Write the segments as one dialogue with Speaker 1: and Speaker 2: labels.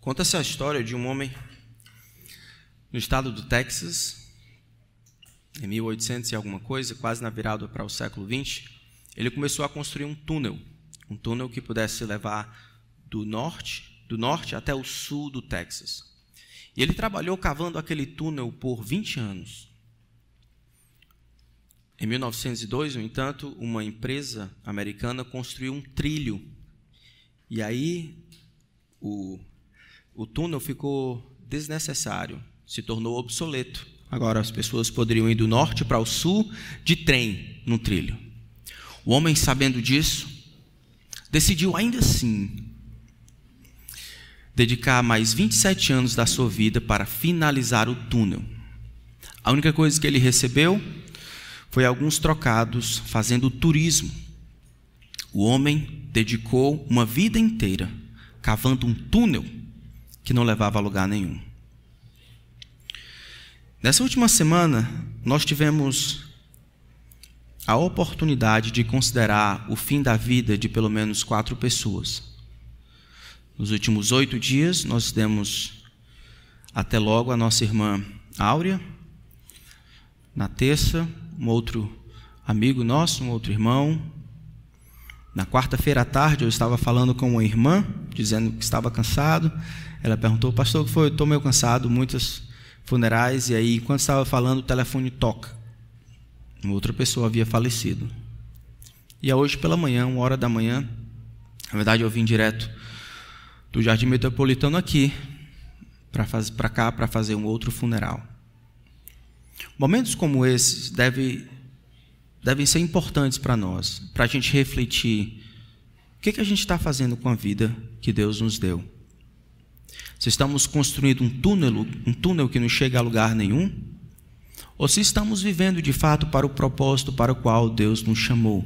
Speaker 1: Conta-se a história de um homem no estado do Texas, em 1800 e alguma coisa, quase na virada para o século 20. Ele começou a construir um túnel, um túnel que pudesse levar do norte, do norte até o sul do Texas. E ele trabalhou cavando aquele túnel por 20 anos. Em 1902, no entanto, uma empresa americana construiu um trilho. E aí o, o túnel ficou desnecessário, se tornou obsoleto. Agora as pessoas poderiam ir do norte para o sul de trem no trilho. O homem, sabendo disso, decidiu ainda assim dedicar mais 27 anos da sua vida para finalizar o túnel. A única coisa que ele recebeu foi alguns trocados fazendo turismo. O homem dedicou uma vida inteira cavando um túnel que não levava a lugar nenhum. Nessa última semana, nós tivemos a oportunidade de considerar o fim da vida de pelo menos quatro pessoas. Nos últimos oito dias, nós demos até logo a nossa irmã Áurea. Na terça, um outro amigo nosso, um outro irmão. Na quarta-feira à tarde, eu estava falando com uma irmã, dizendo que estava cansado. Ela perguntou, pastor, que foi? Estou meio cansado, muitos funerais. E aí, enquanto estava falando, o telefone toca. Uma outra pessoa havia falecido. E hoje pela manhã, uma hora da manhã, na verdade eu vim direto do Jardim Metropolitano aqui, para cá, para fazer um outro funeral. Momentos como esses devem, devem ser importantes para nós, para a gente refletir o que, que a gente está fazendo com a vida que Deus nos deu. Se estamos construindo um túnel, um túnel que não chega a lugar nenhum, ou se estamos vivendo de fato para o propósito para o qual Deus nos chamou.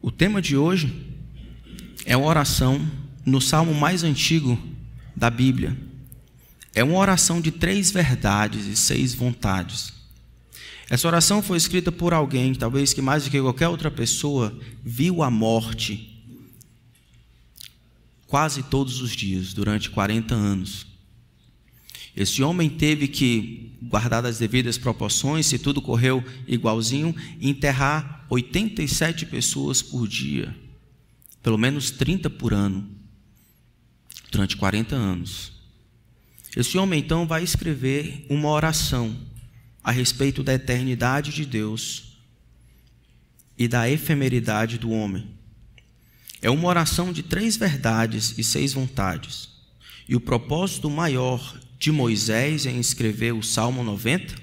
Speaker 1: O tema de hoje é uma oração no salmo mais antigo da Bíblia, é uma oração de três verdades e seis vontades. Essa oração foi escrita por alguém, talvez que mais do que qualquer outra pessoa, viu a morte quase todos os dias, durante 40 anos. Esse homem teve que, guardar as devidas proporções, se tudo correu igualzinho, enterrar 87 pessoas por dia, pelo menos 30 por ano, durante 40 anos. Esse homem então vai escrever uma oração a respeito da eternidade de Deus e da efemeridade do homem. É uma oração de três verdades e seis vontades. E o propósito maior de Moisés em escrever o Salmo 90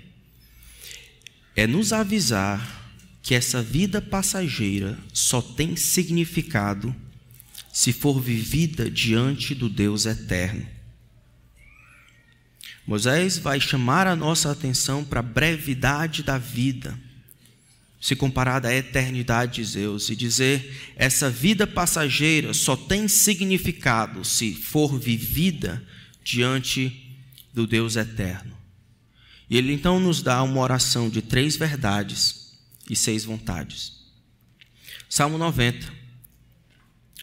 Speaker 1: é nos avisar que essa vida passageira só tem significado se for vivida diante do Deus eterno. Moisés vai chamar a nossa atenção para a brevidade da vida, se comparada à eternidade de Deus, e dizer: essa vida passageira só tem significado se for vivida diante do Deus eterno. E ele então nos dá uma oração de três verdades e seis vontades. Salmo 90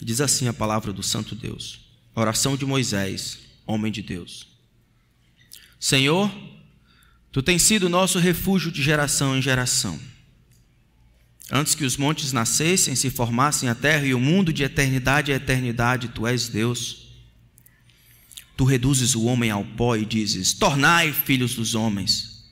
Speaker 1: diz assim a palavra do Santo Deus, oração de Moisés, homem de Deus. Senhor, tu tens sido nosso refúgio de geração em geração. Antes que os montes nascessem, se formassem a terra e o mundo de eternidade a eternidade, tu és Deus. Tu reduzes o homem ao pó e dizes: Tornai filhos dos homens.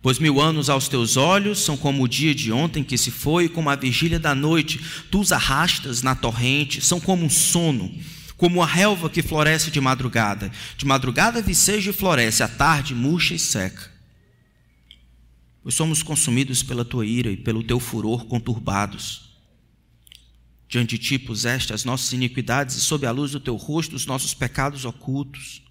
Speaker 1: Pois mil anos aos teus olhos são como o dia de ontem que se foi, como a vigília da noite. Tu os arrastas na torrente, são como um sono como a relva que floresce de madrugada. De madrugada viceja e floresce, à tarde murcha e seca. Pois somos consumidos pela tua ira e pelo teu furor conturbados. Diante de ti puseste as nossas iniquidades e sob a luz do teu rosto os nossos pecados ocultos.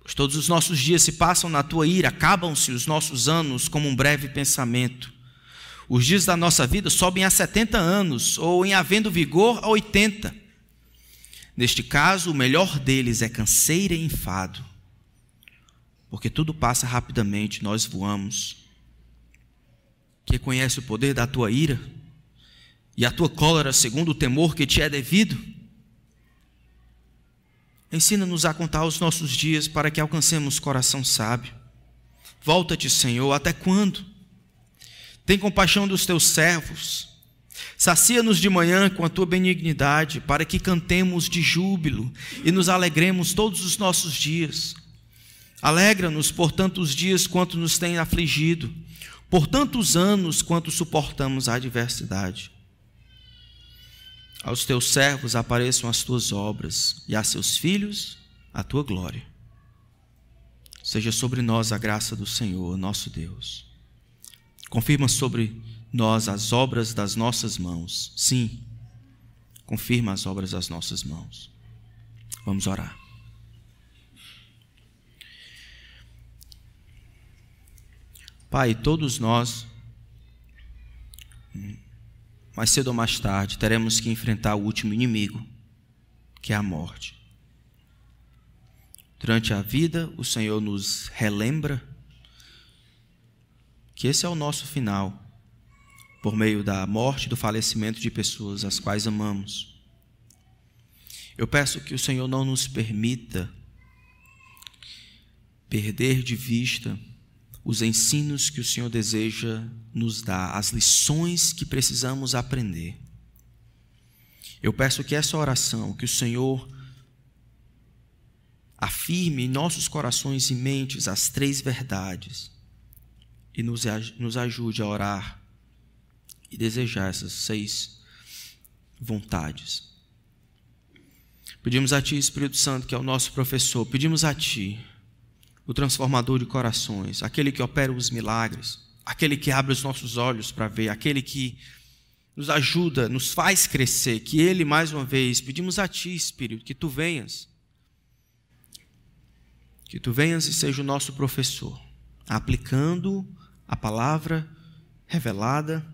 Speaker 1: Pois todos os nossos dias se passam na tua ira, acabam-se os nossos anos como um breve pensamento. Os dias da nossa vida sobem a 70 anos, ou em havendo vigor, a 80. Neste caso, o melhor deles é canseira e enfado, porque tudo passa rapidamente, nós voamos. Que conhece o poder da tua ira e a tua cólera segundo o temor que te é devido? Ensina-nos a contar os nossos dias para que alcancemos coração sábio. Volta-te, Senhor, até quando? Tem compaixão dos teus servos. Sacia-nos de manhã com a tua benignidade, para que cantemos de júbilo e nos alegremos todos os nossos dias. Alegra-nos por tantos dias quanto nos tem afligido, por tantos anos quanto suportamos a adversidade. Aos teus servos apareçam as tuas obras, e a seus filhos a tua glória. Seja sobre nós a graça do Senhor, nosso Deus. Confirma sobre nós as obras das nossas mãos. Sim, confirma as obras das nossas mãos. Vamos orar. Pai, todos nós mais cedo ou mais tarde, teremos que enfrentar o último inimigo, que é a morte. Durante a vida, o Senhor nos relembra que esse é o nosso final, por meio da morte e do falecimento de pessoas as quais amamos. Eu peço que o Senhor não nos permita perder de vista os ensinos que o Senhor deseja nos dar, as lições que precisamos aprender. Eu peço que essa oração, que o Senhor afirme em nossos corações e mentes as três verdades e nos, nos ajude a orar e desejar essas seis vontades. Pedimos a Ti, Espírito Santo, que é o nosso professor, pedimos a Ti o transformador de corações, aquele que opera os milagres, aquele que abre os nossos olhos para ver, aquele que nos ajuda, nos faz crescer, que Ele, mais uma vez, pedimos a Ti, Espírito, que Tu venhas, que Tu venhas e seja o nosso professor, aplicando a palavra revelada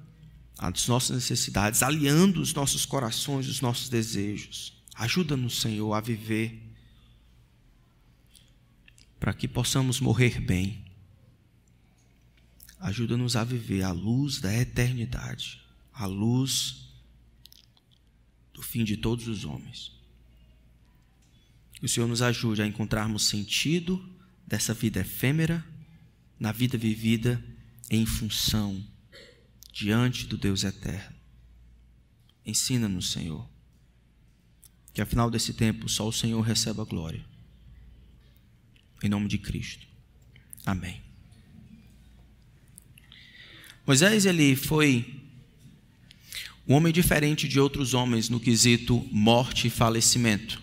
Speaker 1: às nossas necessidades, aliando os nossos corações, os nossos desejos. Ajuda-nos, Senhor, a viver para que possamos morrer bem. Ajuda-nos a viver a luz da eternidade, a luz do fim de todos os homens. Que o Senhor nos ajude a encontrarmos sentido dessa vida efêmera, na vida vivida em função, diante do Deus eterno. Ensina-nos, Senhor, que ao final desse tempo só o Senhor receba a glória. Em nome de Cristo. Amém. Moisés ele foi um homem diferente de outros homens no quesito morte e falecimento.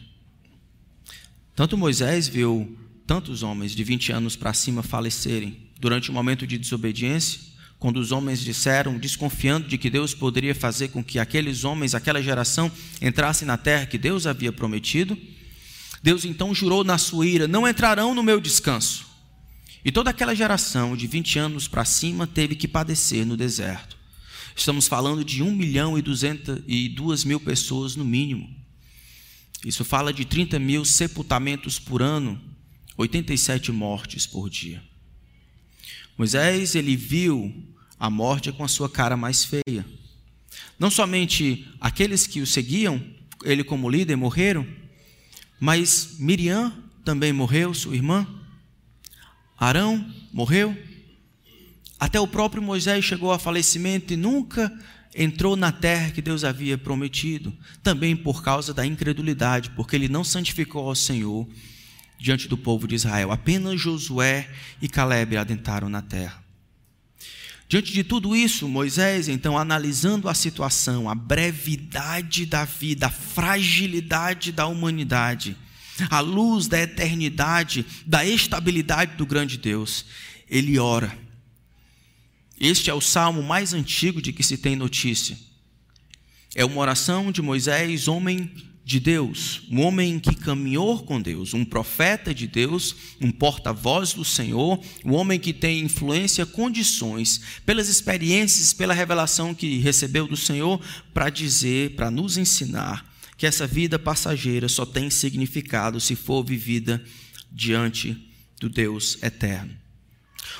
Speaker 1: Tanto Moisés viu tantos homens de 20 anos para cima falecerem durante um momento de desobediência, quando os homens disseram, desconfiando de que Deus poderia fazer com que aqueles homens, aquela geração, entrassem na terra que Deus havia prometido. Deus então jurou na sua ira: Não entrarão no meu descanso. E toda aquela geração de 20 anos para cima teve que padecer no deserto. Estamos falando de 1 milhão e 202 mil pessoas no mínimo. Isso fala de 30 mil sepultamentos por ano, 87 mortes por dia. Moisés, ele viu a morte com a sua cara mais feia. Não somente aqueles que o seguiam, ele como líder, morreram, mas Miriam também morreu, sua irmã. Arão morreu. Até o próprio Moisés chegou a falecimento e nunca entrou na terra que Deus havia prometido, também por causa da incredulidade, porque ele não santificou ao Senhor diante do povo de Israel. Apenas Josué e Caleb adentraram na terra. Diante de tudo isso, Moisés, então, analisando a situação, a brevidade da vida, a fragilidade da humanidade, a luz da eternidade, da estabilidade do grande Deus, ele ora. Este é o salmo mais antigo de que se tem notícia. É uma oração de Moisés, homem de Deus, um homem que caminhou com Deus, um profeta de Deus, um porta-voz do Senhor, um homem que tem influência, condições, pelas experiências, pela revelação que recebeu do Senhor, para dizer, para nos ensinar que essa vida passageira só tem significado se for vivida diante do Deus eterno.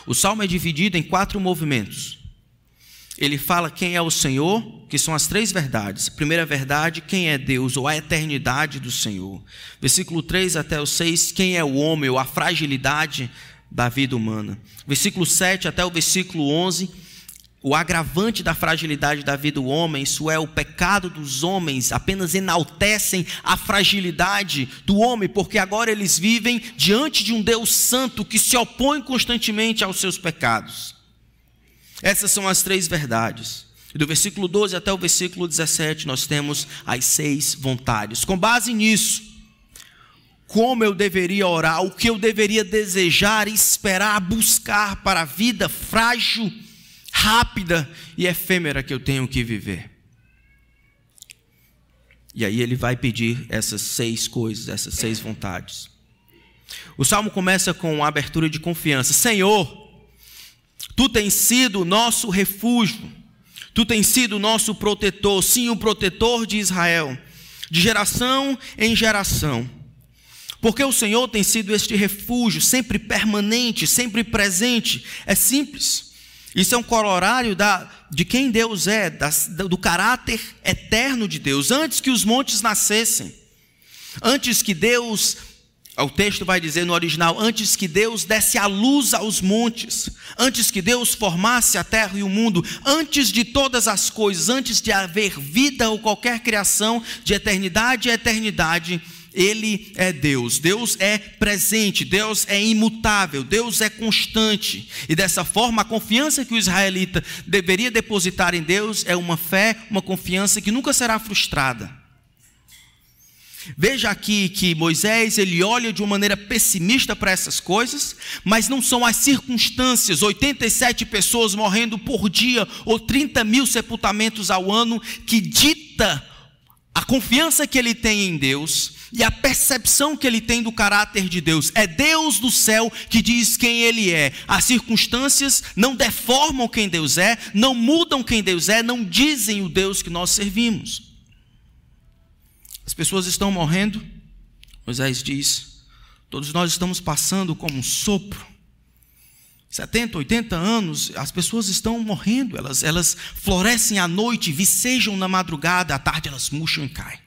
Speaker 1: O salmo é dividido em quatro movimentos. Ele fala quem é o Senhor, que são as três verdades. Primeira verdade, quem é Deus, ou a eternidade do Senhor. Versículo 3 até o 6, quem é o homem, ou a fragilidade da vida humana. Versículo 7 até o versículo 11, o agravante da fragilidade da vida do homem, isso é, o pecado dos homens, apenas enaltecem a fragilidade do homem, porque agora eles vivem diante de um Deus santo que se opõe constantemente aos seus pecados. Essas são as três verdades. do versículo 12 até o versículo 17, nós temos as seis vontades. Com base nisso, como eu deveria orar, o que eu deveria desejar, esperar, buscar para a vida frágil rápida e efêmera que eu tenho que viver. E aí ele vai pedir essas seis coisas, essas seis vontades. O salmo começa com uma abertura de confiança: Senhor, tu tens sido o nosso refúgio, tu tens sido o nosso protetor, sim, o protetor de Israel, de geração em geração. Porque o Senhor tem sido este refúgio, sempre permanente, sempre presente. É simples. Isso é um corolário da, de quem Deus é, da, do caráter eterno de Deus. Antes que os montes nascessem, antes que Deus, o texto vai dizer no original, antes que Deus desse a luz aos montes, antes que Deus formasse a terra e o mundo, antes de todas as coisas, antes de haver vida ou qualquer criação, de eternidade a eternidade, ele é Deus, Deus é presente, Deus é imutável, Deus é constante. E dessa forma, a confiança que o israelita deveria depositar em Deus é uma fé, uma confiança que nunca será frustrada. Veja aqui que Moisés ele olha de uma maneira pessimista para essas coisas, mas não são as circunstâncias, 87 pessoas morrendo por dia ou 30 mil sepultamentos ao ano, que dita a confiança que ele tem em Deus e a percepção que ele tem do caráter de Deus. É Deus do céu que diz quem ele é. As circunstâncias não deformam quem Deus é, não mudam quem Deus é, não dizem o Deus que nós servimos. As pessoas estão morrendo, Moisés diz, todos nós estamos passando como um sopro. 70, 80 anos, as pessoas estão morrendo, elas, elas florescem à noite, vicejam na madrugada, à tarde elas murcham e caem.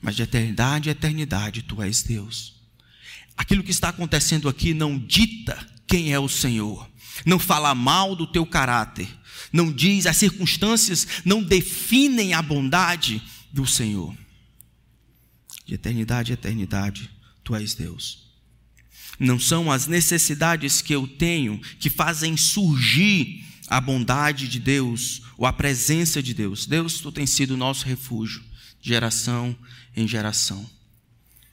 Speaker 1: Mas de eternidade a eternidade, tu és Deus. Aquilo que está acontecendo aqui não dita quem é o Senhor, não fala mal do teu caráter, não diz, as circunstâncias não definem a bondade do Senhor. De eternidade a eternidade, tu és Deus. Não são as necessidades que eu tenho que fazem surgir a bondade de Deus ou a presença de Deus. Deus, tu tens sido nosso refúgio, geração em geração.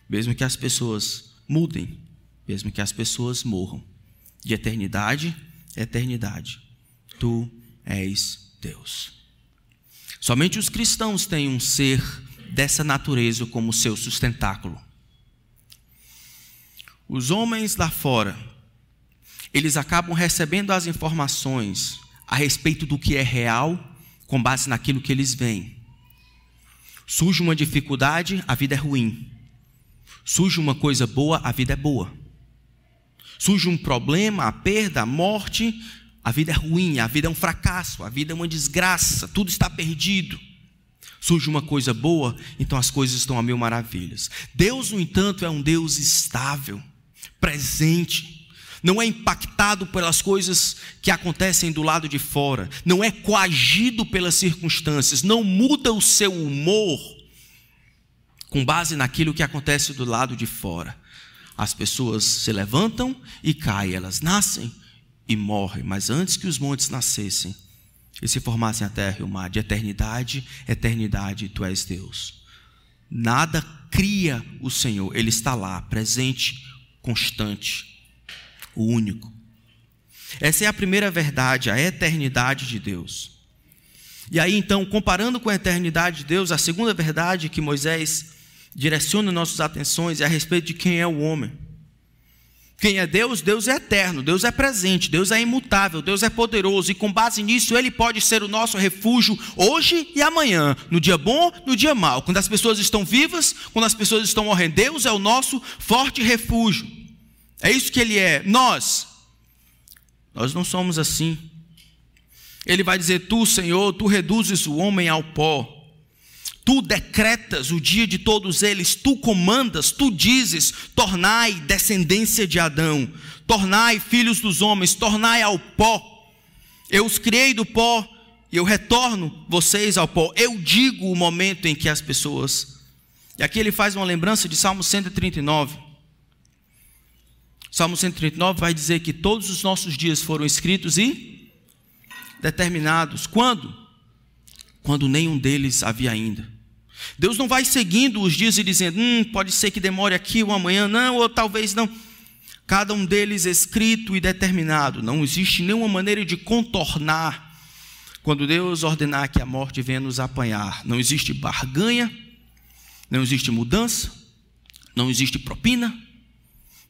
Speaker 1: Mesmo que as pessoas mudem, mesmo que as pessoas morram, de eternidade a eternidade, tu és Deus. Somente os cristãos têm um ser dessa natureza como seu sustentáculo. Os homens lá fora, eles acabam recebendo as informações a respeito do que é real com base naquilo que eles veem. Surge uma dificuldade, a vida é ruim. Surge uma coisa boa, a vida é boa. Surge um problema, a perda, a morte, a vida é ruim, a vida é um fracasso, a vida é uma desgraça, tudo está perdido. Surge uma coisa boa, então as coisas estão a mil maravilhas. Deus, no entanto, é um Deus estável presente, não é impactado pelas coisas que acontecem do lado de fora, não é coagido pelas circunstâncias, não muda o seu humor com base naquilo que acontece do lado de fora. As pessoas se levantam e caem, elas nascem e morrem, mas antes que os montes nascessem e se formassem a terra e o mar, de eternidade, eternidade, tu és Deus. Nada cria o Senhor, Ele está lá, presente, constante, o único. Essa é a primeira verdade, a eternidade de Deus. E aí então, comparando com a eternidade de Deus, a segunda verdade que Moisés direciona nossas atenções é a respeito de quem é o homem. Quem é Deus? Deus é eterno, Deus é presente, Deus é imutável, Deus é poderoso, e com base nisso, Ele pode ser o nosso refúgio hoje e amanhã, no dia bom, no dia mau, quando as pessoas estão vivas, quando as pessoas estão morrendo. Deus é o nosso forte refúgio. É isso que Ele é. Nós, nós não somos assim. Ele vai dizer: Tu, Senhor, tu reduzes o homem ao pó. Tu decretas o dia de todos eles, tu comandas, tu dizes: tornai descendência de Adão, tornai filhos dos homens, tornai ao pó. Eu os criei do pó e eu retorno vocês ao pó. Eu digo o momento em que as pessoas. E aqui ele faz uma lembrança de Salmo 139. Salmo 139 vai dizer que todos os nossos dias foram escritos e determinados. Quando? Quando nenhum deles havia ainda. Deus não vai seguindo os dias e dizendo, hum, pode ser que demore aqui ou amanhã, não, ou talvez não. Cada um deles escrito e determinado. Não existe nenhuma maneira de contornar quando Deus ordenar que a morte venha nos apanhar. Não existe barganha, não existe mudança, não existe propina,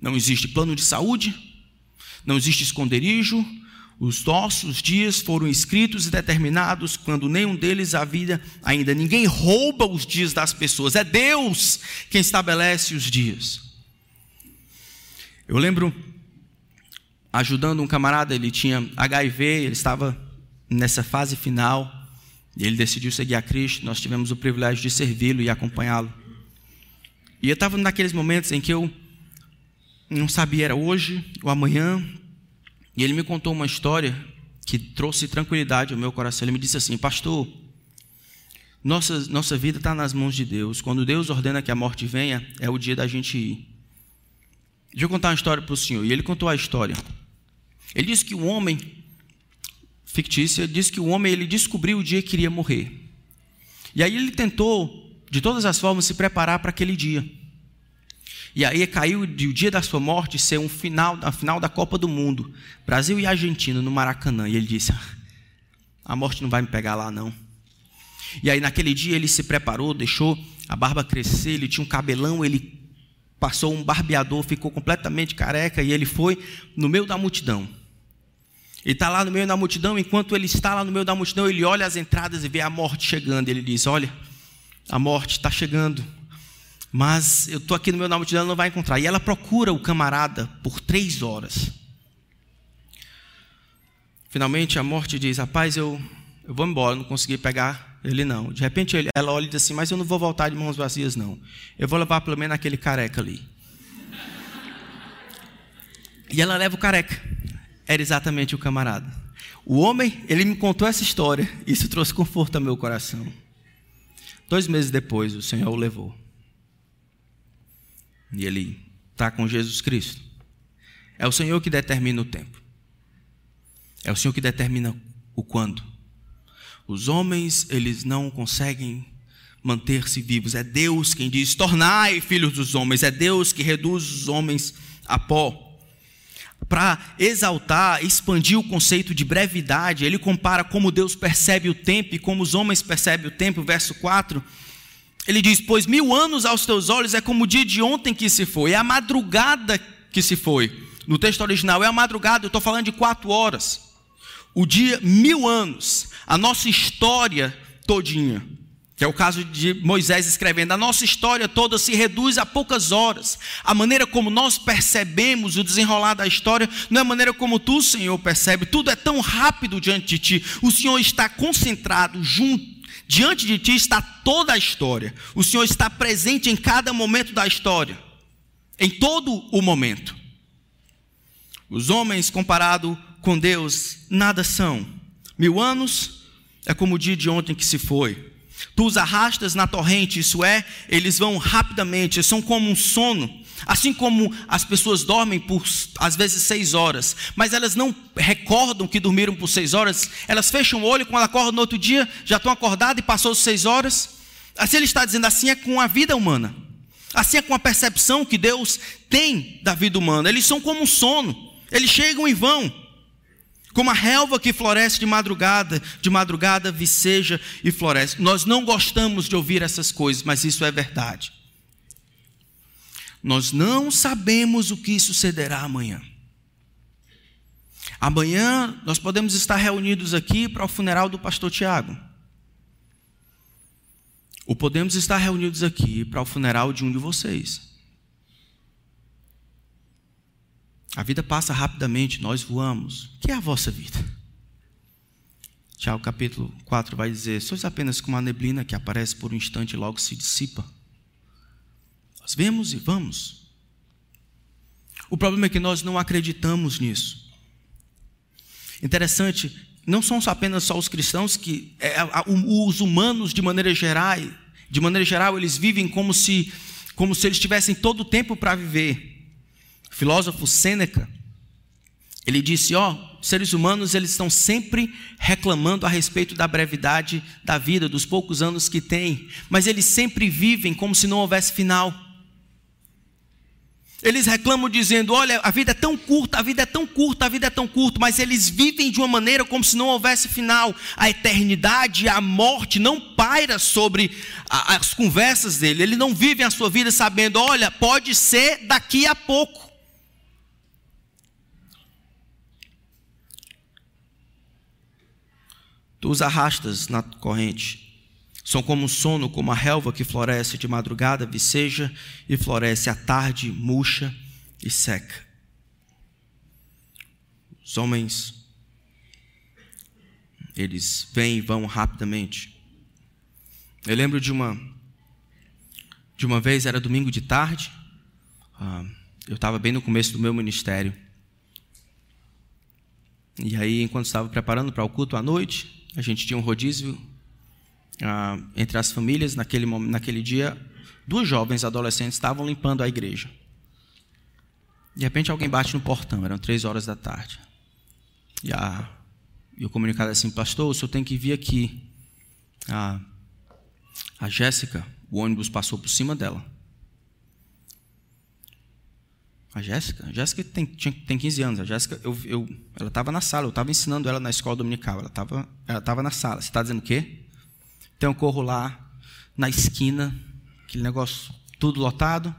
Speaker 1: não existe plano de saúde, não existe esconderijo, os nossos dias foram escritos e determinados quando nenhum deles havia ainda. Ninguém rouba os dias das pessoas, é Deus quem estabelece os dias. Eu lembro ajudando um camarada, ele tinha HIV, ele estava nessa fase final, e ele decidiu seguir a Cristo. Nós tivemos o privilégio de servi-lo e acompanhá-lo. E eu estava naqueles momentos em que eu não sabia era hoje ou amanhã, e ele me contou uma história que trouxe tranquilidade ao meu coração. Ele me disse assim: Pastor, nossa, nossa vida está nas mãos de Deus. Quando Deus ordena que a morte venha, é o dia da gente ir. Deixa eu contar uma história para o senhor. E ele contou a história. Ele disse que o homem, fictícia, disse que o homem ele descobriu o dia que iria morrer. E aí ele tentou, de todas as formas, se preparar para aquele dia. E aí caiu o dia da sua morte ser um final, a final da Copa do Mundo. Brasil e Argentina no Maracanã. E ele disse: A morte não vai me pegar lá, não. E aí naquele dia ele se preparou, deixou a barba crescer, ele tinha um cabelão, ele passou um barbeador, ficou completamente careca e ele foi no meio da multidão. Ele está lá no meio da multidão, enquanto ele está lá no meio da multidão, ele olha as entradas e vê a morte chegando. Ele diz: Olha, a morte está chegando mas eu estou aqui no meu nome não vai encontrar. E ela procura o camarada por três horas. Finalmente a morte diz: Rapaz, eu, eu vou embora, não consegui pegar ele não. De repente ela olha e diz assim: Mas eu não vou voltar de mãos vazias, não. Eu vou levar pelo menos aquele careca ali. E ela leva o careca. Era exatamente o camarada. O homem, ele me contou essa história. Isso trouxe conforto ao meu coração. Dois meses depois, o Senhor o levou. E ele está com Jesus Cristo. É o Senhor que determina o tempo. É o Senhor que determina o quando. Os homens, eles não conseguem manter-se vivos. É Deus quem diz: tornai filhos dos homens. É Deus que reduz os homens a pó. Para exaltar, expandir o conceito de brevidade, ele compara como Deus percebe o tempo e como os homens percebem o tempo. Verso 4 ele diz: Pois mil anos aos teus olhos é como o dia de ontem que se foi, é a madrugada que se foi. No texto original é a madrugada, eu estou falando de quatro horas. O dia, mil anos, a nossa história todinha, que é o caso de Moisés escrevendo, a nossa história toda se reduz a poucas horas. A maneira como nós percebemos o desenrolar da história não é a maneira como tu, Senhor, percebe. Tudo é tão rápido diante de ti. O Senhor está concentrado junto Diante de ti está toda a história. O Senhor está presente em cada momento da história, em todo o momento. Os homens, comparado com Deus, nada são. Mil anos é como o dia de ontem que se foi. Tu os arrastas na torrente, isso é, eles vão rapidamente, são como um sono. Assim como as pessoas dormem por às vezes seis horas, mas elas não recordam que dormiram por seis horas, elas fecham o olho quando acordam no outro dia já estão acordadas e passou seis horas. Assim ele está dizendo, assim é com a vida humana, assim é com a percepção que Deus tem da vida humana. Eles são como um sono, eles chegam e vão, como a relva que floresce de madrugada, de madrugada viceja e floresce. Nós não gostamos de ouvir essas coisas, mas isso é verdade. Nós não sabemos o que sucederá amanhã. Amanhã nós podemos estar reunidos aqui para o funeral do pastor Tiago. Ou podemos estar reunidos aqui para o funeral de um de vocês. A vida passa rapidamente, nós voamos. O que é a vossa vida? Tiago capítulo 4 vai dizer: Sois apenas como uma neblina que aparece por um instante e logo se dissipa. Nós vemos e vamos. O problema é que nós não acreditamos nisso. Interessante, não são apenas só os cristãos que é, os humanos de maneira geral, de maneira geral eles vivem como se como se eles tivessem todo o tempo para viver. O filósofo Sêneca, ele disse, ó, oh, seres humanos eles estão sempre reclamando a respeito da brevidade da vida, dos poucos anos que têm, mas eles sempre vivem como se não houvesse final. Eles reclamam dizendo: Olha, a vida é tão curta, a vida é tão curta, a vida é tão curta, mas eles vivem de uma maneira como se não houvesse final. A eternidade, a morte não paira sobre as conversas dele. Ele não vive a sua vida sabendo: Olha, pode ser daqui a pouco. Tu os arrastas na corrente são como um sono, como a relva que floresce de madrugada, viceja e floresce à tarde, murcha e seca. Os homens, eles vêm e vão rapidamente. Eu lembro de uma, de uma vez, era domingo de tarde, ah, eu estava bem no começo do meu ministério. E aí, enquanto estava preparando para o culto à noite, a gente tinha um rodízio ah, entre as famílias, naquele, naquele dia, duas jovens adolescentes estavam limpando a igreja. De repente alguém bate no portão, eram três horas da tarde. E, a, e o comunicado é assim, pastor, o senhor tem que vir aqui. A, a Jéssica, o ônibus passou por cima dela. A Jéssica? A Jéssica tem, tinha, tem 15 anos. A Jéssica, eu, eu, ela estava na sala, eu estava ensinando ela na escola dominical. Ela estava ela tava na sala. Você está dizendo o quê? Então eu corro lá na esquina, aquele negócio tudo lotado.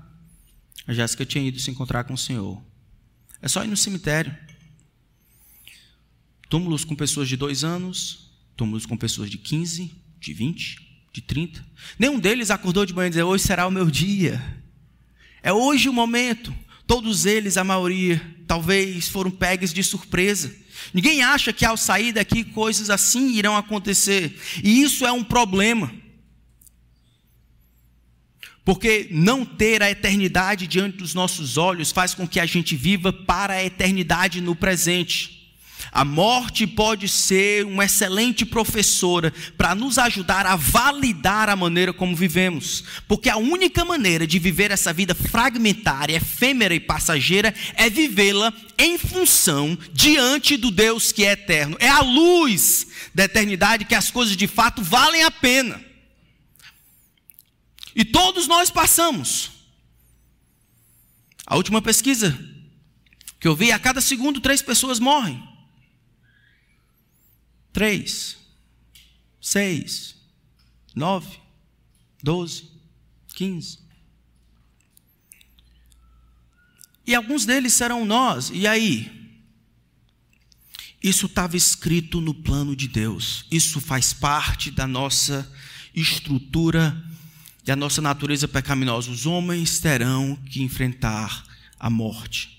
Speaker 1: A Jéssica tinha ido se encontrar com o Senhor. É só ir no cemitério. Túmulos com pessoas de dois anos, túmulos com pessoas de 15, de 20, de 30. Nenhum deles acordou de manhã e disse: Hoje será o meu dia. É hoje o momento. Todos eles, a maioria, talvez foram pegues de surpresa. Ninguém acha que ao sair daqui coisas assim irão acontecer. E isso é um problema. Porque não ter a eternidade diante dos nossos olhos faz com que a gente viva para a eternidade no presente. A morte pode ser uma excelente professora para nos ajudar a validar a maneira como vivemos, porque a única maneira de viver essa vida fragmentária, efêmera e passageira é vivê-la em função diante do Deus que é eterno. É a luz da eternidade que as coisas de fato valem a pena. E todos nós passamos. A última pesquisa que eu vi, a cada segundo três pessoas morrem três, seis, nove, doze, quinze. E alguns deles serão nós. E aí? Isso estava escrito no plano de Deus. Isso faz parte da nossa estrutura e a nossa natureza pecaminosa. Os homens terão que enfrentar a morte.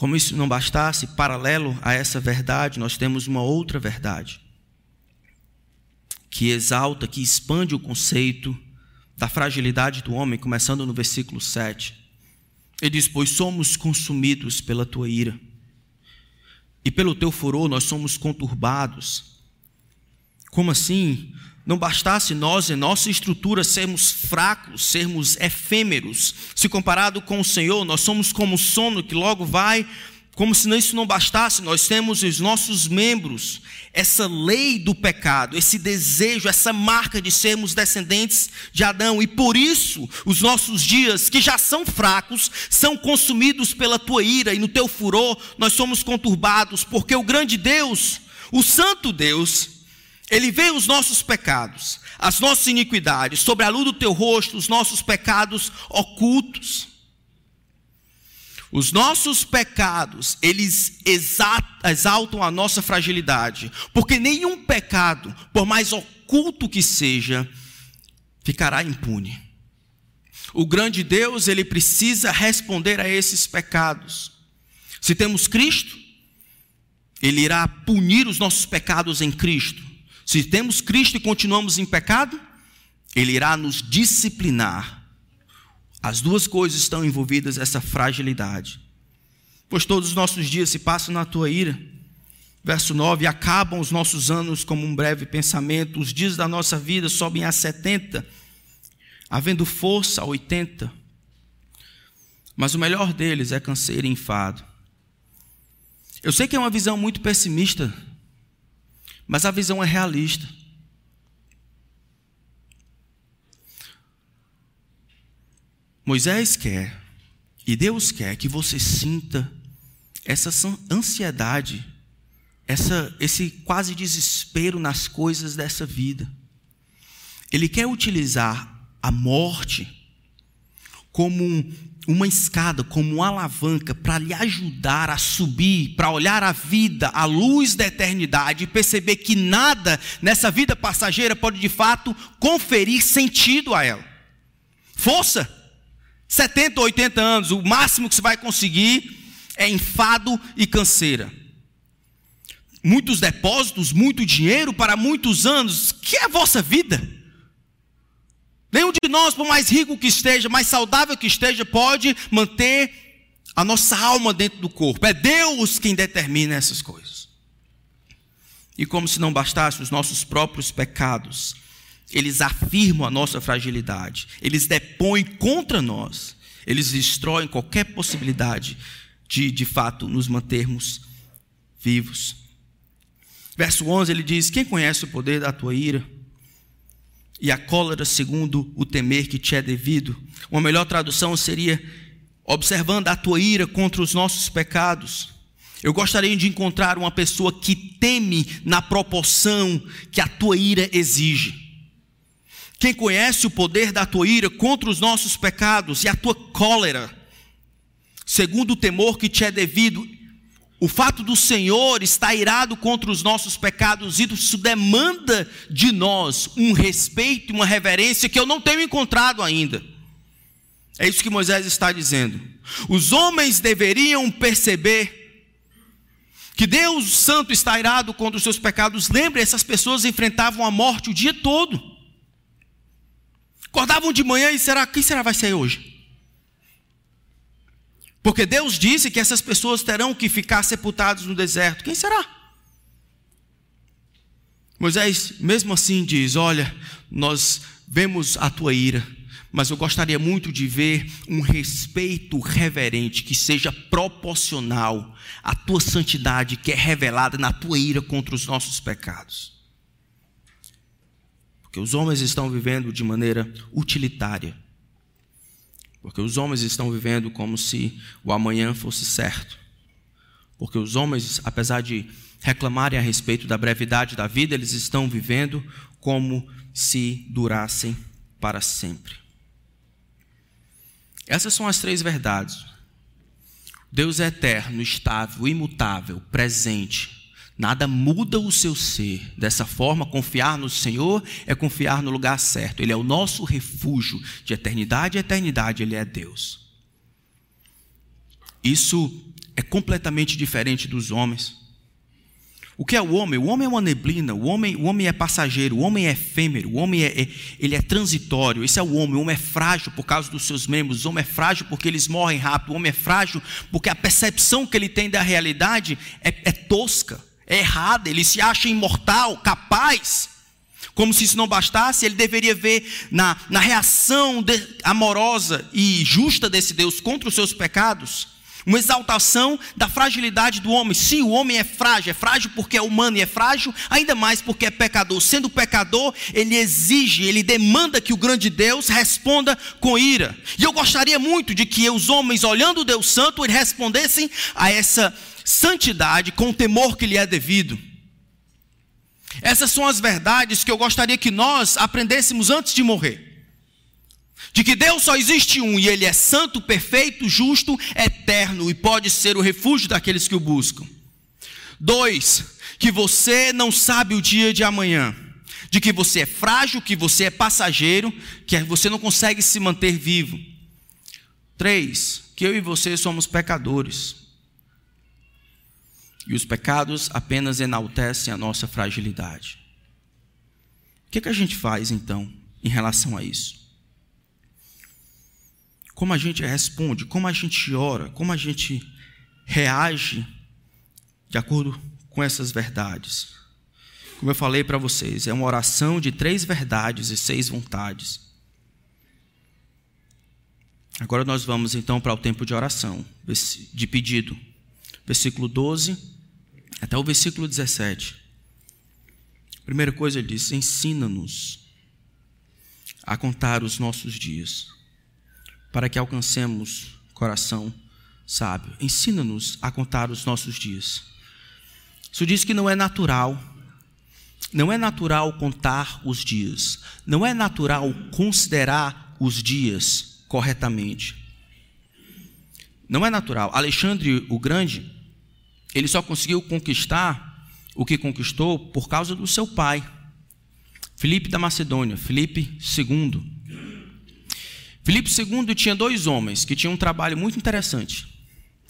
Speaker 1: Como isso não bastasse, paralelo a essa verdade, nós temos uma outra verdade que exalta, que expande o conceito da fragilidade do homem, começando no versículo 7. Ele diz: Pois somos consumidos pela tua ira, e pelo teu furor nós somos conturbados. Como assim? Não bastasse nós, em nossa estrutura, sermos fracos, sermos efêmeros, se comparado com o Senhor, nós somos como sono que logo vai, como se isso não bastasse, nós temos os nossos membros, essa lei do pecado, esse desejo, essa marca de sermos descendentes de Adão, e por isso os nossos dias, que já são fracos, são consumidos pela tua ira, e no teu furor nós somos conturbados, porque o grande Deus, o Santo Deus, ele vê os nossos pecados, as nossas iniquidades, sobre a luz do teu rosto, os nossos pecados ocultos. Os nossos pecados, eles exaltam a nossa fragilidade, porque nenhum pecado, por mais oculto que seja, ficará impune. O grande Deus, ele precisa responder a esses pecados. Se temos Cristo, Ele irá punir os nossos pecados em Cristo. Se temos Cristo e continuamos em pecado, Ele irá nos disciplinar. As duas coisas estão envolvidas essa fragilidade. Pois todos os nossos dias se passam na tua ira. Verso 9: Acabam os nossos anos como um breve pensamento, os dias da nossa vida sobem a 70, havendo força a 80. Mas o melhor deles é canseiro e enfado. Eu sei que é uma visão muito pessimista, mas a visão é realista. Moisés quer e Deus quer que você sinta essa ansiedade, essa, esse quase desespero nas coisas dessa vida. Ele quer utilizar a morte como um, uma escada, como uma alavanca para lhe ajudar a subir, para olhar a vida à luz da eternidade e perceber que nada nessa vida passageira pode de fato conferir sentido a ela. Força! 70, 80 anos, o máximo que você vai conseguir é enfado e canseira. Muitos depósitos, muito dinheiro para muitos anos, que é a vossa vida? Nenhum de nós, por mais rico que esteja, mais saudável que esteja, pode manter a nossa alma dentro do corpo. É Deus quem determina essas coisas. E como se não bastasse os nossos próprios pecados, eles afirmam a nossa fragilidade, eles depõem contra nós, eles destroem qualquer possibilidade de, de fato, nos mantermos vivos. Verso 11 ele diz: Quem conhece o poder da tua ira? E a cólera segundo o temer que te é devido. Uma melhor tradução seria observando a tua ira contra os nossos pecados. Eu gostaria de encontrar uma pessoa que teme na proporção que a tua ira exige. Quem conhece o poder da tua ira contra os nossos pecados e a tua cólera, segundo o temor que te é devido, o fato do Senhor estar irado contra os nossos pecados, isso demanda de nós um respeito uma reverência que eu não tenho encontrado ainda. É isso que Moisés está dizendo. Os homens deveriam perceber que Deus Santo está irado contra os seus pecados. Lembre, essas pessoas enfrentavam a morte o dia todo. Acordavam de manhã e será, quem será vai ser hoje? Porque Deus disse que essas pessoas terão que ficar sepultadas no deserto. Quem será? Moisés, mesmo assim, diz: Olha, nós vemos a tua ira, mas eu gostaria muito de ver um respeito reverente que seja proporcional à tua santidade que é revelada na tua ira contra os nossos pecados. Porque os homens estão vivendo de maneira utilitária porque os homens estão vivendo como se o amanhã fosse certo. Porque os homens, apesar de reclamarem a respeito da brevidade da vida, eles estão vivendo como se durassem para sempre. Essas são as três verdades. Deus é eterno, estável, imutável, presente, Nada muda o seu ser. Dessa forma, confiar no Senhor é confiar no lugar certo. Ele é o nosso refúgio de eternidade a eternidade, ele é Deus. Isso é completamente diferente dos homens. O que é o homem? O homem é uma neblina, o homem, o homem é passageiro, o homem é efêmero, o homem é, é, ele é transitório. Esse é o homem. O homem é frágil por causa dos seus membros, o homem é frágil porque eles morrem rápido, o homem é frágil porque a percepção que ele tem da realidade é, é tosca errada, ele se acha imortal, capaz. Como se isso não bastasse, ele deveria ver na, na reação de, amorosa e justa desse Deus contra os seus pecados, uma exaltação da fragilidade do homem. Sim, o homem é frágil, é frágil porque é humano e é frágil ainda mais porque é pecador. Sendo pecador, ele exige, ele demanda que o grande Deus responda com ira. E eu gostaria muito de que os homens, olhando o Deus Santo, respondessem a essa santidade com o temor que lhe é devido. Essas são as verdades que eu gostaria que nós aprendêssemos antes de morrer. De que Deus só existe um e Ele é santo, perfeito, justo, eterno e pode ser o refúgio daqueles que o buscam. Dois, que você não sabe o dia de amanhã. De que você é frágil, que você é passageiro, que você não consegue se manter vivo. Três, que eu e você somos pecadores E os pecados apenas enaltecem a nossa fragilidade. O que, é que a gente faz então em relação a isso? Como a gente responde, como a gente ora, como a gente reage de acordo com essas verdades? Como eu falei para vocês, é uma oração de três verdades e seis vontades. Agora nós vamos então para o tempo de oração, de pedido. Versículo 12 até o versículo 17. Primeira coisa ele diz: ensina-nos a contar os nossos dias, para que alcancemos coração sábio. Ensina-nos a contar os nossos dias. Isso diz que não é natural. Não é natural contar os dias. Não é natural considerar os dias corretamente. Não é natural. Alexandre o Grande, ele só conseguiu conquistar o que conquistou por causa do seu pai, Filipe da Macedônia, Filipe II. Filipe II tinha dois homens que tinham um trabalho muito interessante.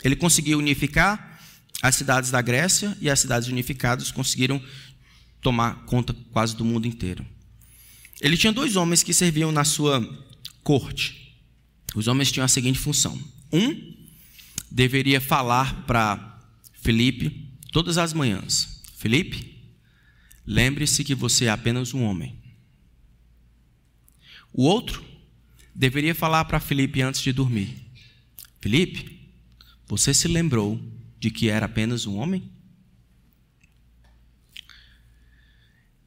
Speaker 1: Ele conseguiu unificar as cidades da Grécia e as cidades unificadas conseguiram tomar conta quase do mundo inteiro. Ele tinha dois homens que serviam na sua corte. Os homens tinham a seguinte função: um deveria falar para Felipe todas as manhãs: Felipe, lembre-se que você é apenas um homem. O outro deveria falar para Felipe antes de dormir: Felipe, você se lembrou de que era apenas um homem?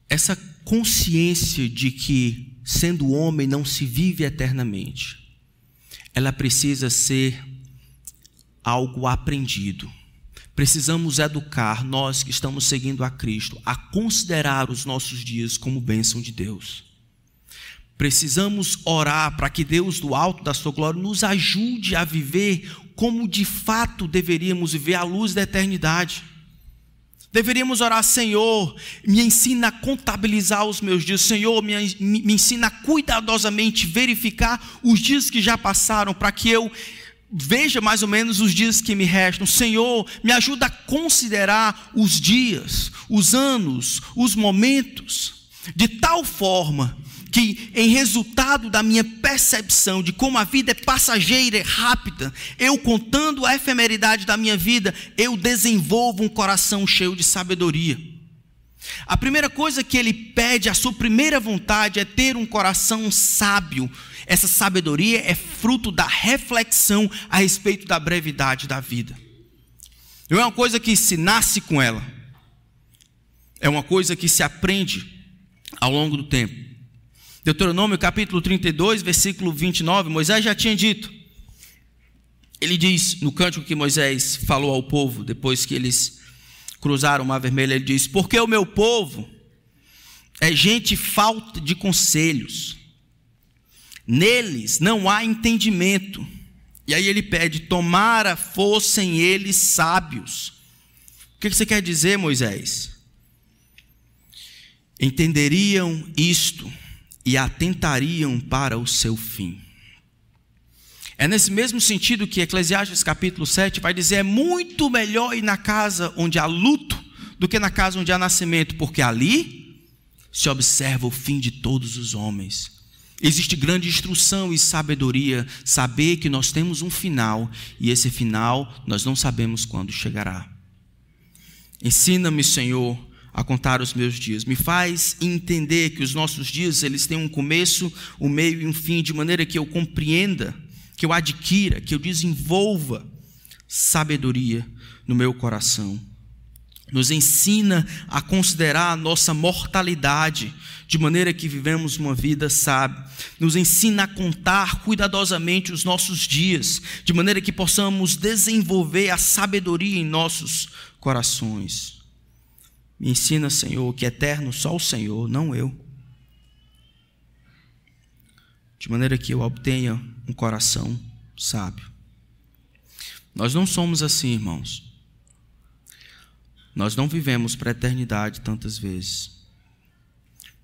Speaker 1: Essa consciência de que, sendo homem, não se vive eternamente, ela precisa ser algo aprendido. Precisamos educar nós que estamos seguindo a Cristo a considerar os nossos dias como bênção de Deus. Precisamos orar para que Deus, do alto da sua glória, nos ajude a viver como de fato deveríamos viver à luz da eternidade. Deveríamos orar, Senhor, me ensina a contabilizar os meus dias, Senhor, me, me ensina a cuidadosamente verificar os dias que já passaram, para que eu veja mais ou menos os dias que me restam. Senhor, me ajuda a considerar os dias, os anos, os momentos, de tal forma que, em resultado da minha percepção de como a vida é passageira, é rápida, eu contando a efemeridade da minha vida, eu desenvolvo um coração cheio de sabedoria. A primeira coisa que ele pede, a sua primeira vontade é ter um coração sábio. Essa sabedoria é fruto da reflexão a respeito da brevidade da vida. Não é uma coisa que se nasce com ela, é uma coisa que se aprende ao longo do tempo. Deuteronômio capítulo 32, versículo 29, Moisés já tinha dito. Ele diz no cântico que Moisés falou ao povo depois que eles cruzaram o mar vermelho, ele diz: Porque o meu povo é gente falta de conselhos, neles não há entendimento. E aí ele pede: Tomara fossem eles sábios. O que você quer dizer, Moisés? Entenderiam isto e atentariam para o seu fim. É nesse mesmo sentido que Eclesiastes capítulo 7 vai dizer: é muito melhor ir na casa onde há luto do que na casa onde há nascimento, porque ali se observa o fim de todos os homens. Existe grande instrução e sabedoria, saber que nós temos um final e esse final nós não sabemos quando chegará. Ensina-me, Senhor, a contar os meus dias. Me faz entender que os nossos dias eles têm um começo, um meio e um fim, de maneira que eu compreenda, que eu adquira, que eu desenvolva sabedoria no meu coração. Nos ensina a considerar a nossa mortalidade, de maneira que vivemos uma vida sábia. Nos ensina a contar cuidadosamente os nossos dias, de maneira que possamos desenvolver a sabedoria em nossos corações. Me ensina, Senhor, que é eterno só o Senhor, não eu. De maneira que eu obtenha um coração sábio. Nós não somos assim, irmãos. Nós não vivemos para a eternidade tantas vezes.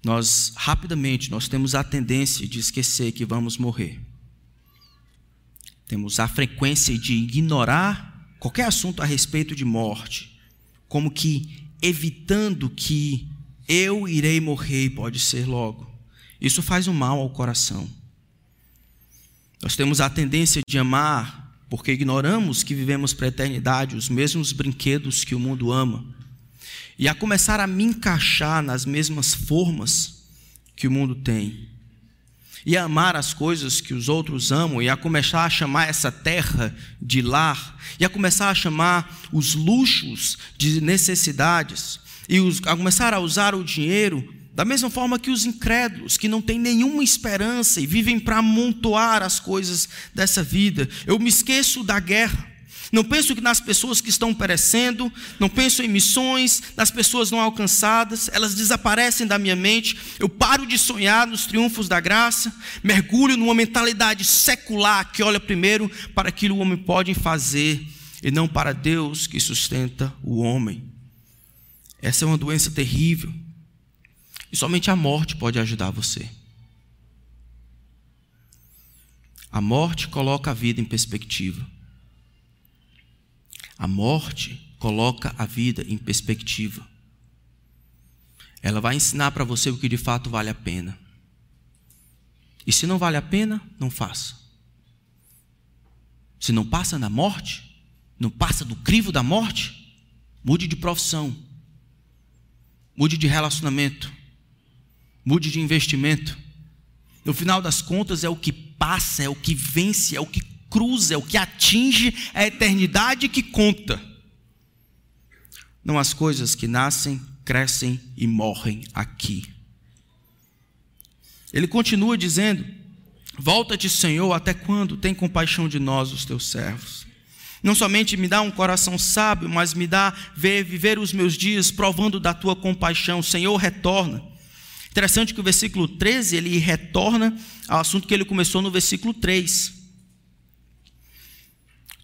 Speaker 1: Nós, rapidamente, nós temos a tendência de esquecer que vamos morrer. Temos a frequência de ignorar qualquer assunto a respeito de morte como que evitando que eu irei morrer, pode ser logo. Isso faz um mal ao coração. Nós temos a tendência de amar, porque ignoramos que vivemos para a eternidade, os mesmos brinquedos que o mundo ama, e a começar a me encaixar nas mesmas formas que o mundo tem, e a amar as coisas que os outros amam, e a começar a chamar essa terra de lar, e a começar a chamar os luxos de necessidades, e os, a começar a usar o dinheiro da mesma forma que os incrédulos, que não têm nenhuma esperança e vivem para amontoar as coisas dessa vida. Eu me esqueço da guerra. Não penso que nas pessoas que estão perecendo, não penso em missões, nas pessoas não alcançadas, elas desaparecem da minha mente. Eu paro de sonhar nos triunfos da graça, mergulho numa mentalidade secular que olha primeiro para aquilo que o homem pode fazer e não para Deus que sustenta o homem. Essa é uma doença terrível. E somente a morte pode ajudar você. A morte coloca a vida em perspectiva. A morte coloca a vida em perspectiva. Ela vai ensinar para você o que de fato vale a pena. E se não vale a pena, não faça. Se não passa na morte, não passa do crivo da morte, mude de profissão, mude de relacionamento, mude de investimento. No final das contas, é o que passa, é o que vence, é o que cruza, é o que atinge a eternidade que conta. Não as coisas que nascem, crescem e morrem aqui. Ele continua dizendo: Volta-te, Senhor, até quando? Tem compaixão de nós, os teus servos. Não somente me dá um coração sábio, mas me dá ver, viver os meus dias provando da tua compaixão. Senhor, retorna. Interessante que o versículo 13 ele retorna ao assunto que ele começou no versículo 3.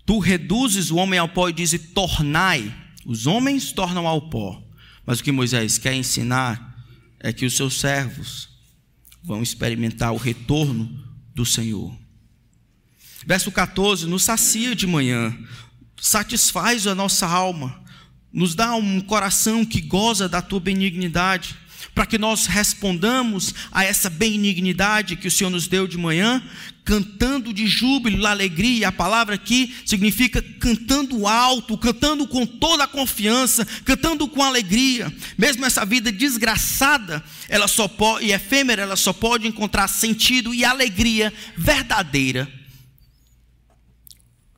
Speaker 1: Tu reduzes o homem ao pó e dizes: tornai. Os homens tornam ao pó. Mas o que Moisés quer ensinar é que os seus servos vão experimentar o retorno do Senhor. Verso 14: nos sacia de manhã, satisfaz a nossa alma, nos dá um coração que goza da tua benignidade para que nós respondamos a essa benignidade que o Senhor nos deu de manhã, cantando de júbilo, alegria. A palavra aqui significa cantando alto, cantando com toda a confiança, cantando com alegria. Mesmo essa vida desgraçada, ela só pode, e efêmera, ela só pode encontrar sentido e alegria verdadeira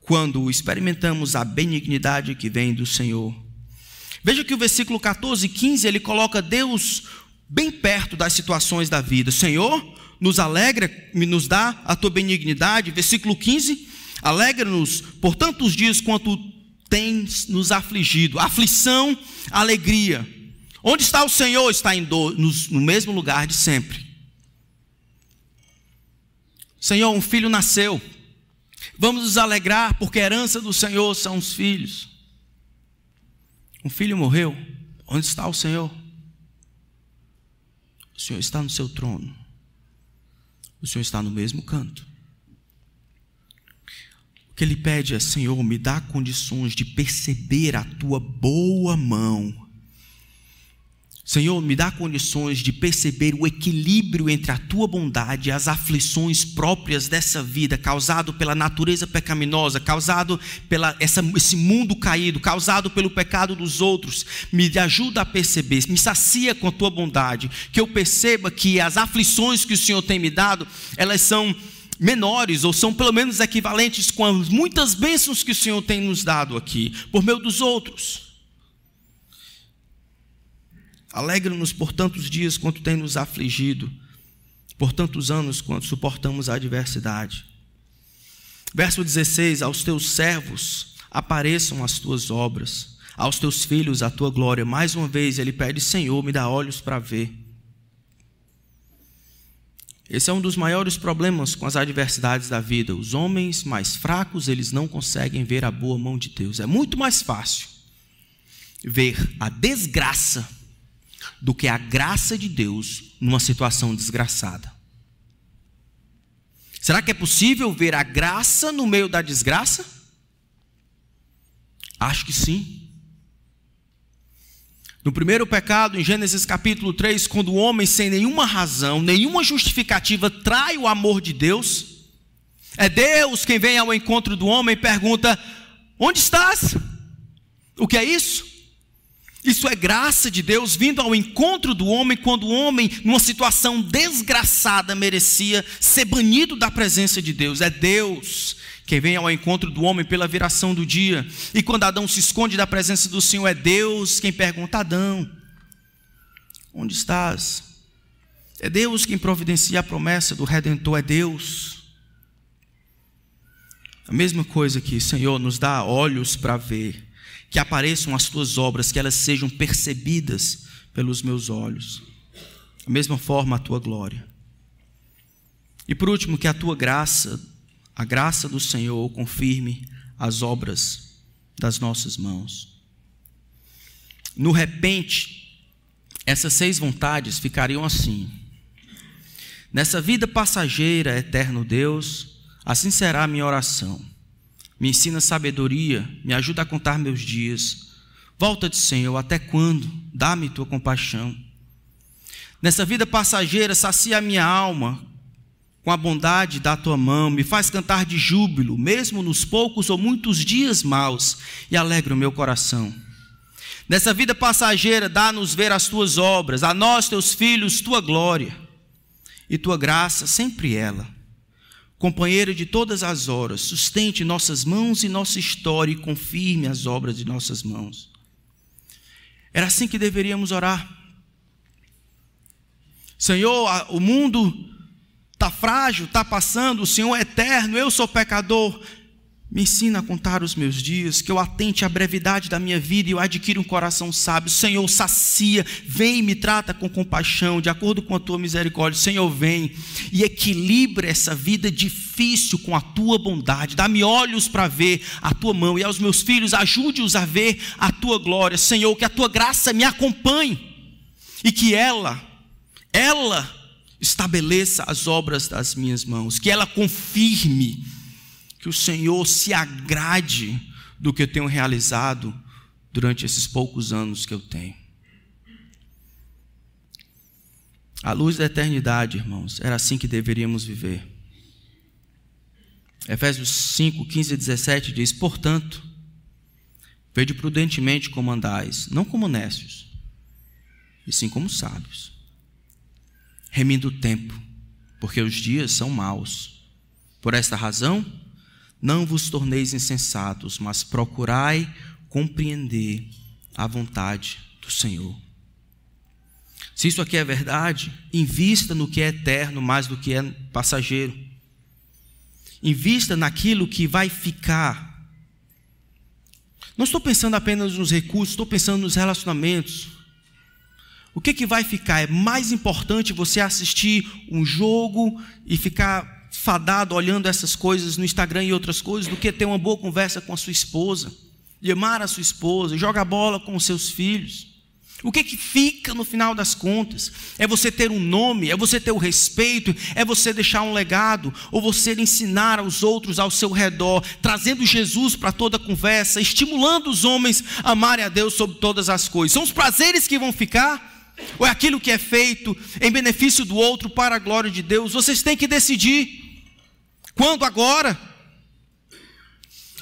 Speaker 1: quando experimentamos a benignidade que vem do Senhor. Veja que o versículo 14 e 15 ele coloca Deus bem perto das situações da vida. Senhor, nos alegra, nos dá a tua benignidade. Versículo 15: alegra-nos por tantos dias quanto tens nos afligido. Aflição, alegria. Onde está o Senhor? Está em do, no, no mesmo lugar de sempre. Senhor, um filho nasceu. Vamos nos alegrar, porque a herança do Senhor são os filhos. Um filho morreu. Onde está o Senhor? O Senhor está no seu trono. O Senhor está no mesmo canto. O que ele pede é: Senhor, me dá condições de perceber a tua boa mão Senhor, me dá condições de perceber o equilíbrio entre a tua bondade e as aflições próprias dessa vida, causado pela natureza pecaminosa, causado pela essa, esse mundo caído, causado pelo pecado dos outros. Me ajuda a perceber, me sacia com a tua bondade, que eu perceba que as aflições que o Senhor tem me dado, elas são menores ou são pelo menos equivalentes com as muitas bênçãos que o Senhor tem nos dado aqui, por meio dos outros. Alegra-nos por tantos dias quanto tem nos afligido, por tantos anos quanto suportamos a adversidade. Verso 16: Aos teus servos apareçam as tuas obras, aos teus filhos a tua glória. Mais uma vez ele pede: Senhor, me dá olhos para ver. Esse é um dos maiores problemas com as adversidades da vida. Os homens mais fracos, eles não conseguem ver a boa mão de Deus. É muito mais fácil ver a desgraça do que a graça de Deus numa situação desgraçada. Será que é possível ver a graça no meio da desgraça? Acho que sim. No primeiro pecado, em Gênesis capítulo 3, quando o homem, sem nenhuma razão, nenhuma justificativa, trai o amor de Deus, é Deus quem vem ao encontro do homem e pergunta: Onde estás? O que é isso? Isso é graça de Deus vindo ao encontro do homem quando o homem, numa situação desgraçada, merecia ser banido da presença de Deus. É Deus quem vem ao encontro do homem pela viração do dia. E quando Adão se esconde da presença do Senhor, é Deus quem pergunta: Adão, onde estás? É Deus quem providencia a promessa do redentor, é Deus. A mesma coisa que, Senhor, nos dá olhos para ver que apareçam as tuas obras, que elas sejam percebidas pelos meus olhos. Da mesma forma, a tua glória. E por último, que a tua graça, a graça do Senhor, confirme as obras das nossas mãos. No repente, essas seis vontades ficariam assim. Nessa vida passageira, eterno Deus, assim será a minha oração me ensina sabedoria, me ajuda a contar meus dias. Volta-te, Senhor, até quando? Dá-me tua compaixão. Nessa vida passageira, sacia a minha alma com a bondade da tua mão, me faz cantar de júbilo, mesmo nos poucos ou muitos dias maus, e alegra o meu coração. Nessa vida passageira, dá-nos ver as tuas obras, a nós, teus filhos, tua glória e tua graça, sempre ela companheiro de todas as horas, sustente nossas mãos e nossa história e confirme as obras de nossas mãos. Era assim que deveríamos orar. Senhor, o mundo está frágil, está passando, o Senhor é eterno, eu sou pecador. Me ensina a contar os meus dias, que eu atente à brevidade da minha vida e eu adquira um coração sábio. Senhor, sacia, vem e me trata com compaixão, de acordo com a tua misericórdia. Senhor, vem e equilibra essa vida difícil com a tua bondade. Dá-me olhos para ver a tua mão e aos meus filhos, ajude-os a ver a tua glória. Senhor, que a tua graça me acompanhe e que ela, ela estabeleça as obras das minhas mãos, que ela confirme que o Senhor se agrade do que eu tenho realizado durante esses poucos anos que eu tenho. A luz da eternidade, irmãos, era assim que deveríamos viver. Efésios 5, 15 e 17 diz: Portanto, vede prudentemente como andais, não como necios, e sim como sábios, remindo o tempo, porque os dias são maus. Por esta razão, não vos torneis insensatos, mas procurai compreender a vontade do Senhor. Se isso aqui é verdade, invista no que é eterno mais do que é passageiro. Invista naquilo que vai ficar. Não estou pensando apenas nos recursos, estou pensando nos relacionamentos. O que, que vai ficar? É mais importante você assistir um jogo e ficar fadado olhando essas coisas no Instagram e outras coisas do que ter uma boa conversa com a sua esposa, de amar a sua esposa, jogar bola com os seus filhos. O que que fica no final das contas? É você ter um nome, é você ter o respeito, é você deixar um legado, ou você ensinar aos outros ao seu redor, trazendo Jesus para toda a conversa, estimulando os homens a amarem a Deus sobre todas as coisas. São os prazeres que vão ficar? Ou é aquilo que é feito em benefício do outro para a glória de Deus? Vocês têm que decidir. Quando agora?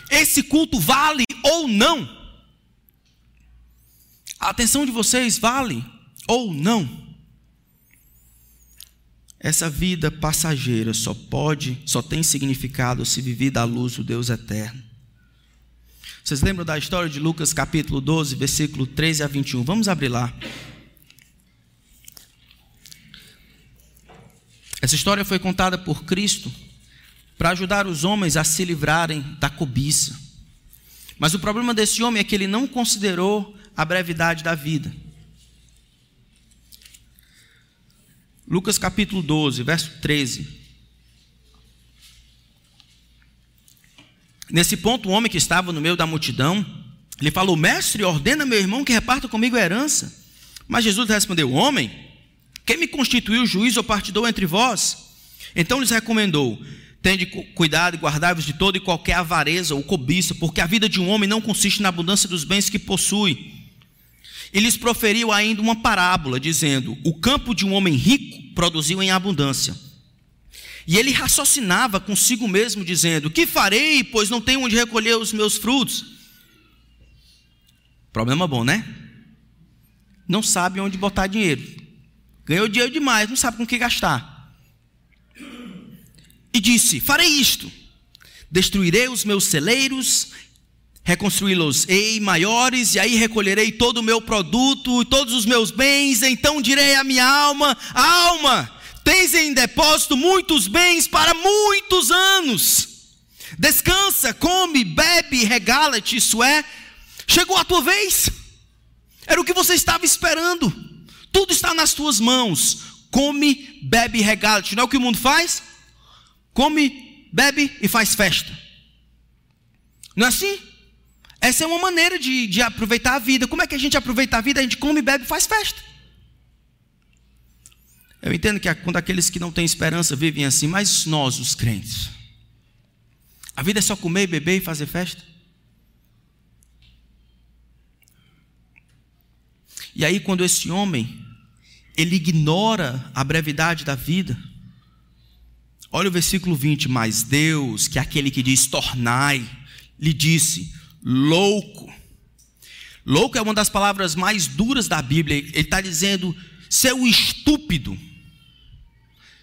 Speaker 1: Esse culto vale ou não? A atenção de vocês vale ou não? Essa vida passageira só pode, só tem significado se vivida à luz do Deus eterno. Vocês lembram da história de Lucas capítulo 12, versículo 13 a 21? Vamos abrir lá. Essa história foi contada por Cristo para ajudar os homens a se livrarem da cobiça. Mas o problema desse homem é que ele não considerou a brevidade da vida. Lucas capítulo 12, verso 13. Nesse ponto, o homem que estava no meio da multidão, ele falou: Mestre, ordena meu irmão que reparta comigo a herança. Mas Jesus respondeu: Homem, quem me constituiu juiz ou partidor entre vós? Então lhes recomendou: Tende cuidado e guardai-vos de toda e qualquer avareza ou cobiça, porque a vida de um homem não consiste na abundância dos bens que possui. E lhes proferiu ainda uma parábola, dizendo: O campo de um homem rico produziu em abundância. E ele raciocinava consigo mesmo, dizendo: Que farei, pois não tenho onde recolher os meus frutos? Problema bom, né? Não sabe onde botar dinheiro. Ganhou dinheiro demais, não sabe com o que gastar. E disse: Farei isto: destruirei os meus celeiros reconstruí-los-ei maiores, e aí recolherei todo o meu produto, todos os meus bens, então direi à minha alma: alma, tens em depósito muitos bens para muitos anos. Descansa, come, bebe, regala-te, isso é, chegou a tua vez. Era o que você estava esperando. Tudo está nas tuas mãos. Come, bebe, regala-te. Não é o que o mundo faz? Come, bebe e faz festa. Não é assim? Essa é uma maneira de, de aproveitar a vida. Como é que a gente aproveita a vida? A gente come, bebe e faz festa. Eu entendo que quando aqueles que não têm esperança vivem assim, mas nós, os crentes, a vida é só comer, beber e fazer festa? E aí, quando esse homem, ele ignora a brevidade da vida, olha o versículo 20: Mas Deus, que é aquele que diz tornai, lhe disse: louco. Louco é uma das palavras mais duras da Bíblia. Ele está dizendo seu estúpido,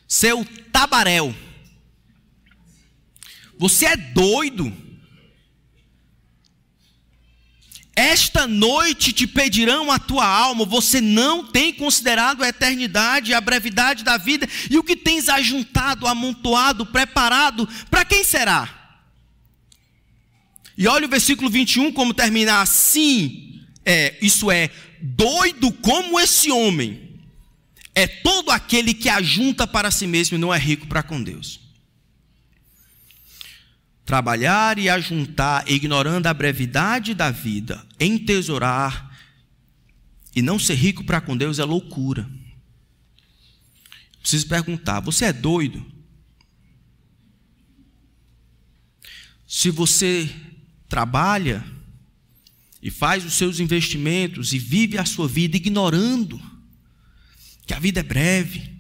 Speaker 1: seu tabaréu. Você é doido. Esta noite te pedirão a tua alma, você não tem considerado a eternidade, a brevidade da vida, e o que tens ajuntado, amontoado, preparado, para quem será? E olha o versículo 21 como termina assim, é, isso é, doido como esse homem, é todo aquele que ajunta para si mesmo e não é rico para com Deus. Trabalhar e ajuntar, ignorando a brevidade da vida, entesourar e não ser rico para com Deus é loucura. Preciso perguntar: você é doido? Se você trabalha e faz os seus investimentos e vive a sua vida ignorando que a vida é breve,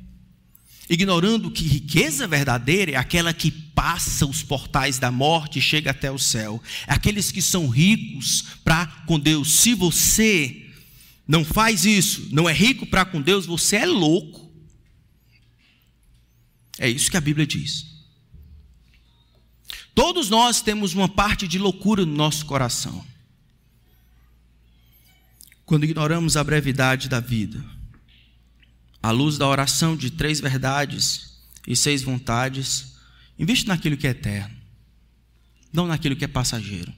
Speaker 1: ignorando que riqueza verdadeira é aquela que passa os portais da morte e chega até o céu, é aqueles que são ricos para com Deus. Se você não faz isso, não é rico para com Deus, você é louco. É isso que a Bíblia diz. Todos nós temos uma parte de loucura no nosso coração. Quando ignoramos a brevidade da vida, à luz da oração de três verdades e seis vontades, investe naquilo que é eterno, não naquilo que é passageiro.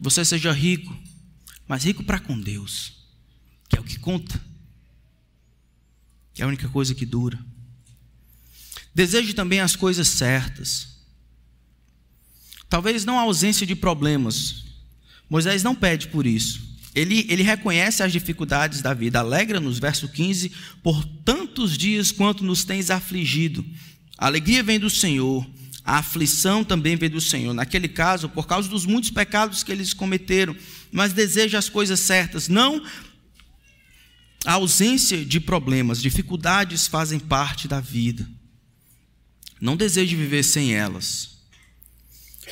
Speaker 1: Você seja rico, mas rico para com Deus, que é o que conta, que é a única coisa que dura. Deseje também as coisas certas Talvez não a ausência de problemas. Moisés não pede por isso. Ele, ele reconhece as dificuldades da vida. Alegra-nos, verso 15, por tantos dias quanto nos tens afligido. A alegria vem do Senhor, a aflição também vem do Senhor. Naquele caso, por causa dos muitos pecados que eles cometeram, mas deseja as coisas certas, não a ausência de problemas, dificuldades fazem parte da vida. Não deseje viver sem elas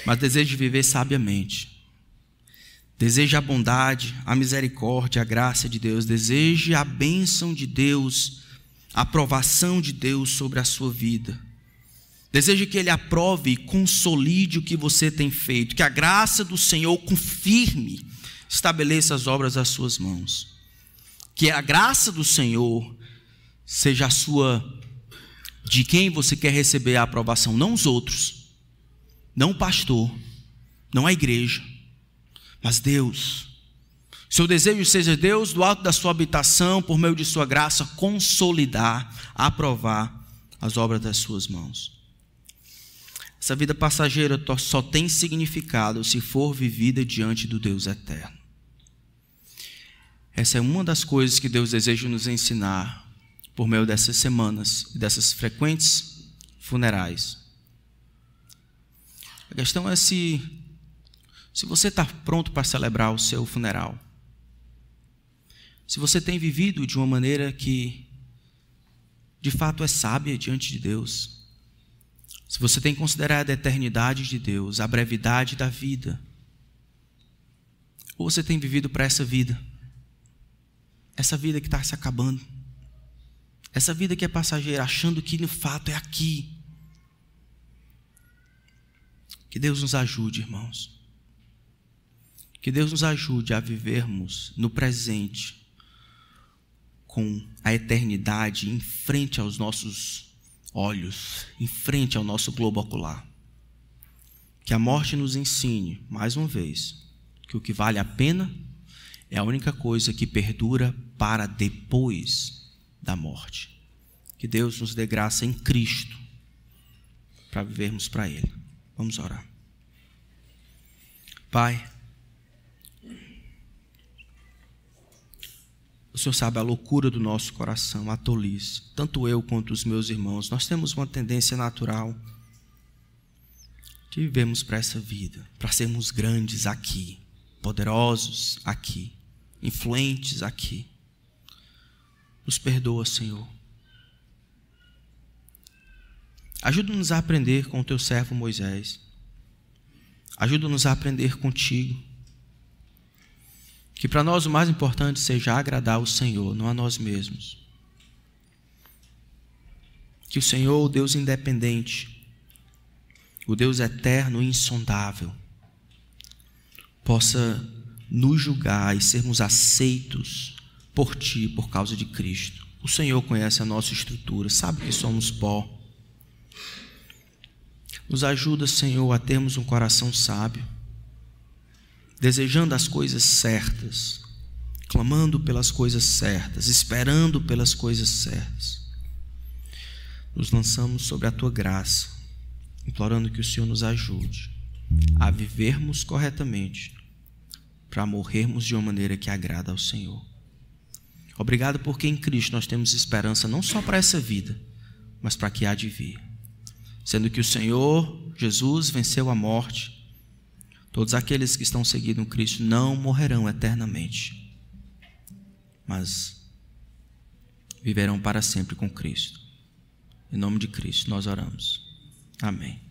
Speaker 1: mas deseja viver sabiamente. Deseja a bondade, a misericórdia, a graça de Deus. Deseje a bênção de Deus, a aprovação de Deus sobre a sua vida. Deseje que Ele aprove e consolide o que você tem feito. Que a graça do Senhor confirme, estabeleça as obras das suas mãos. Que a graça do Senhor seja a sua, de quem você quer receber a aprovação, não os outros não o pastor, não a igreja, mas Deus. Seu desejo seja Deus, do alto da sua habitação, por meio de sua graça, consolidar, aprovar as obras das suas mãos. Essa vida passageira só tem significado se for vivida diante do Deus eterno. Essa é uma das coisas que Deus deseja nos ensinar por meio dessas semanas e dessas frequentes funerais. A questão é se, se você está pronto para celebrar o seu funeral. se você tem vivido de uma maneira que de fato é sábia diante de Deus, se você tem considerado a eternidade de Deus, a brevidade da vida, ou você tem vivido para essa vida, essa vida que está se acabando, essa vida que é passageira, achando que no fato é aqui. Que Deus nos ajude, irmãos. Que Deus nos ajude a vivermos no presente com a eternidade em frente aos nossos olhos, em frente ao nosso globo ocular. Que a morte nos ensine, mais uma vez, que o que vale a pena é a única coisa que perdura para depois da morte. Que Deus nos dê graça em Cristo para vivermos para Ele. Vamos orar. Pai, O Senhor sabe a loucura do nosso coração, a tolice. Tanto eu quanto os meus irmãos, nós temos uma tendência natural de vivermos para essa vida, para sermos grandes aqui, poderosos aqui, influentes aqui. Nos perdoa, Senhor. Ajuda-nos a aprender com o teu servo Moisés. Ajuda-nos a aprender contigo. Que para nós o mais importante seja agradar o Senhor, não a nós mesmos. Que o Senhor, o Deus independente, o Deus eterno e insondável, possa nos julgar e sermos aceitos por Ti, por causa de Cristo. O Senhor conhece a nossa estrutura, sabe que somos pó. Nos ajuda, Senhor, a termos um coração sábio desejando as coisas certas, clamando pelas coisas certas, esperando pelas coisas certas. Nos lançamos sobre a tua graça, implorando que o Senhor nos ajude a vivermos corretamente, para morrermos de uma maneira que agrada ao Senhor. Obrigado porque em Cristo nós temos esperança não só para essa vida, mas para que há de vir. Sendo que o Senhor Jesus venceu a morte, Todos aqueles que estão seguindo Cristo não morrerão eternamente, mas viverão para sempre com Cristo. Em nome de Cristo nós oramos. Amém.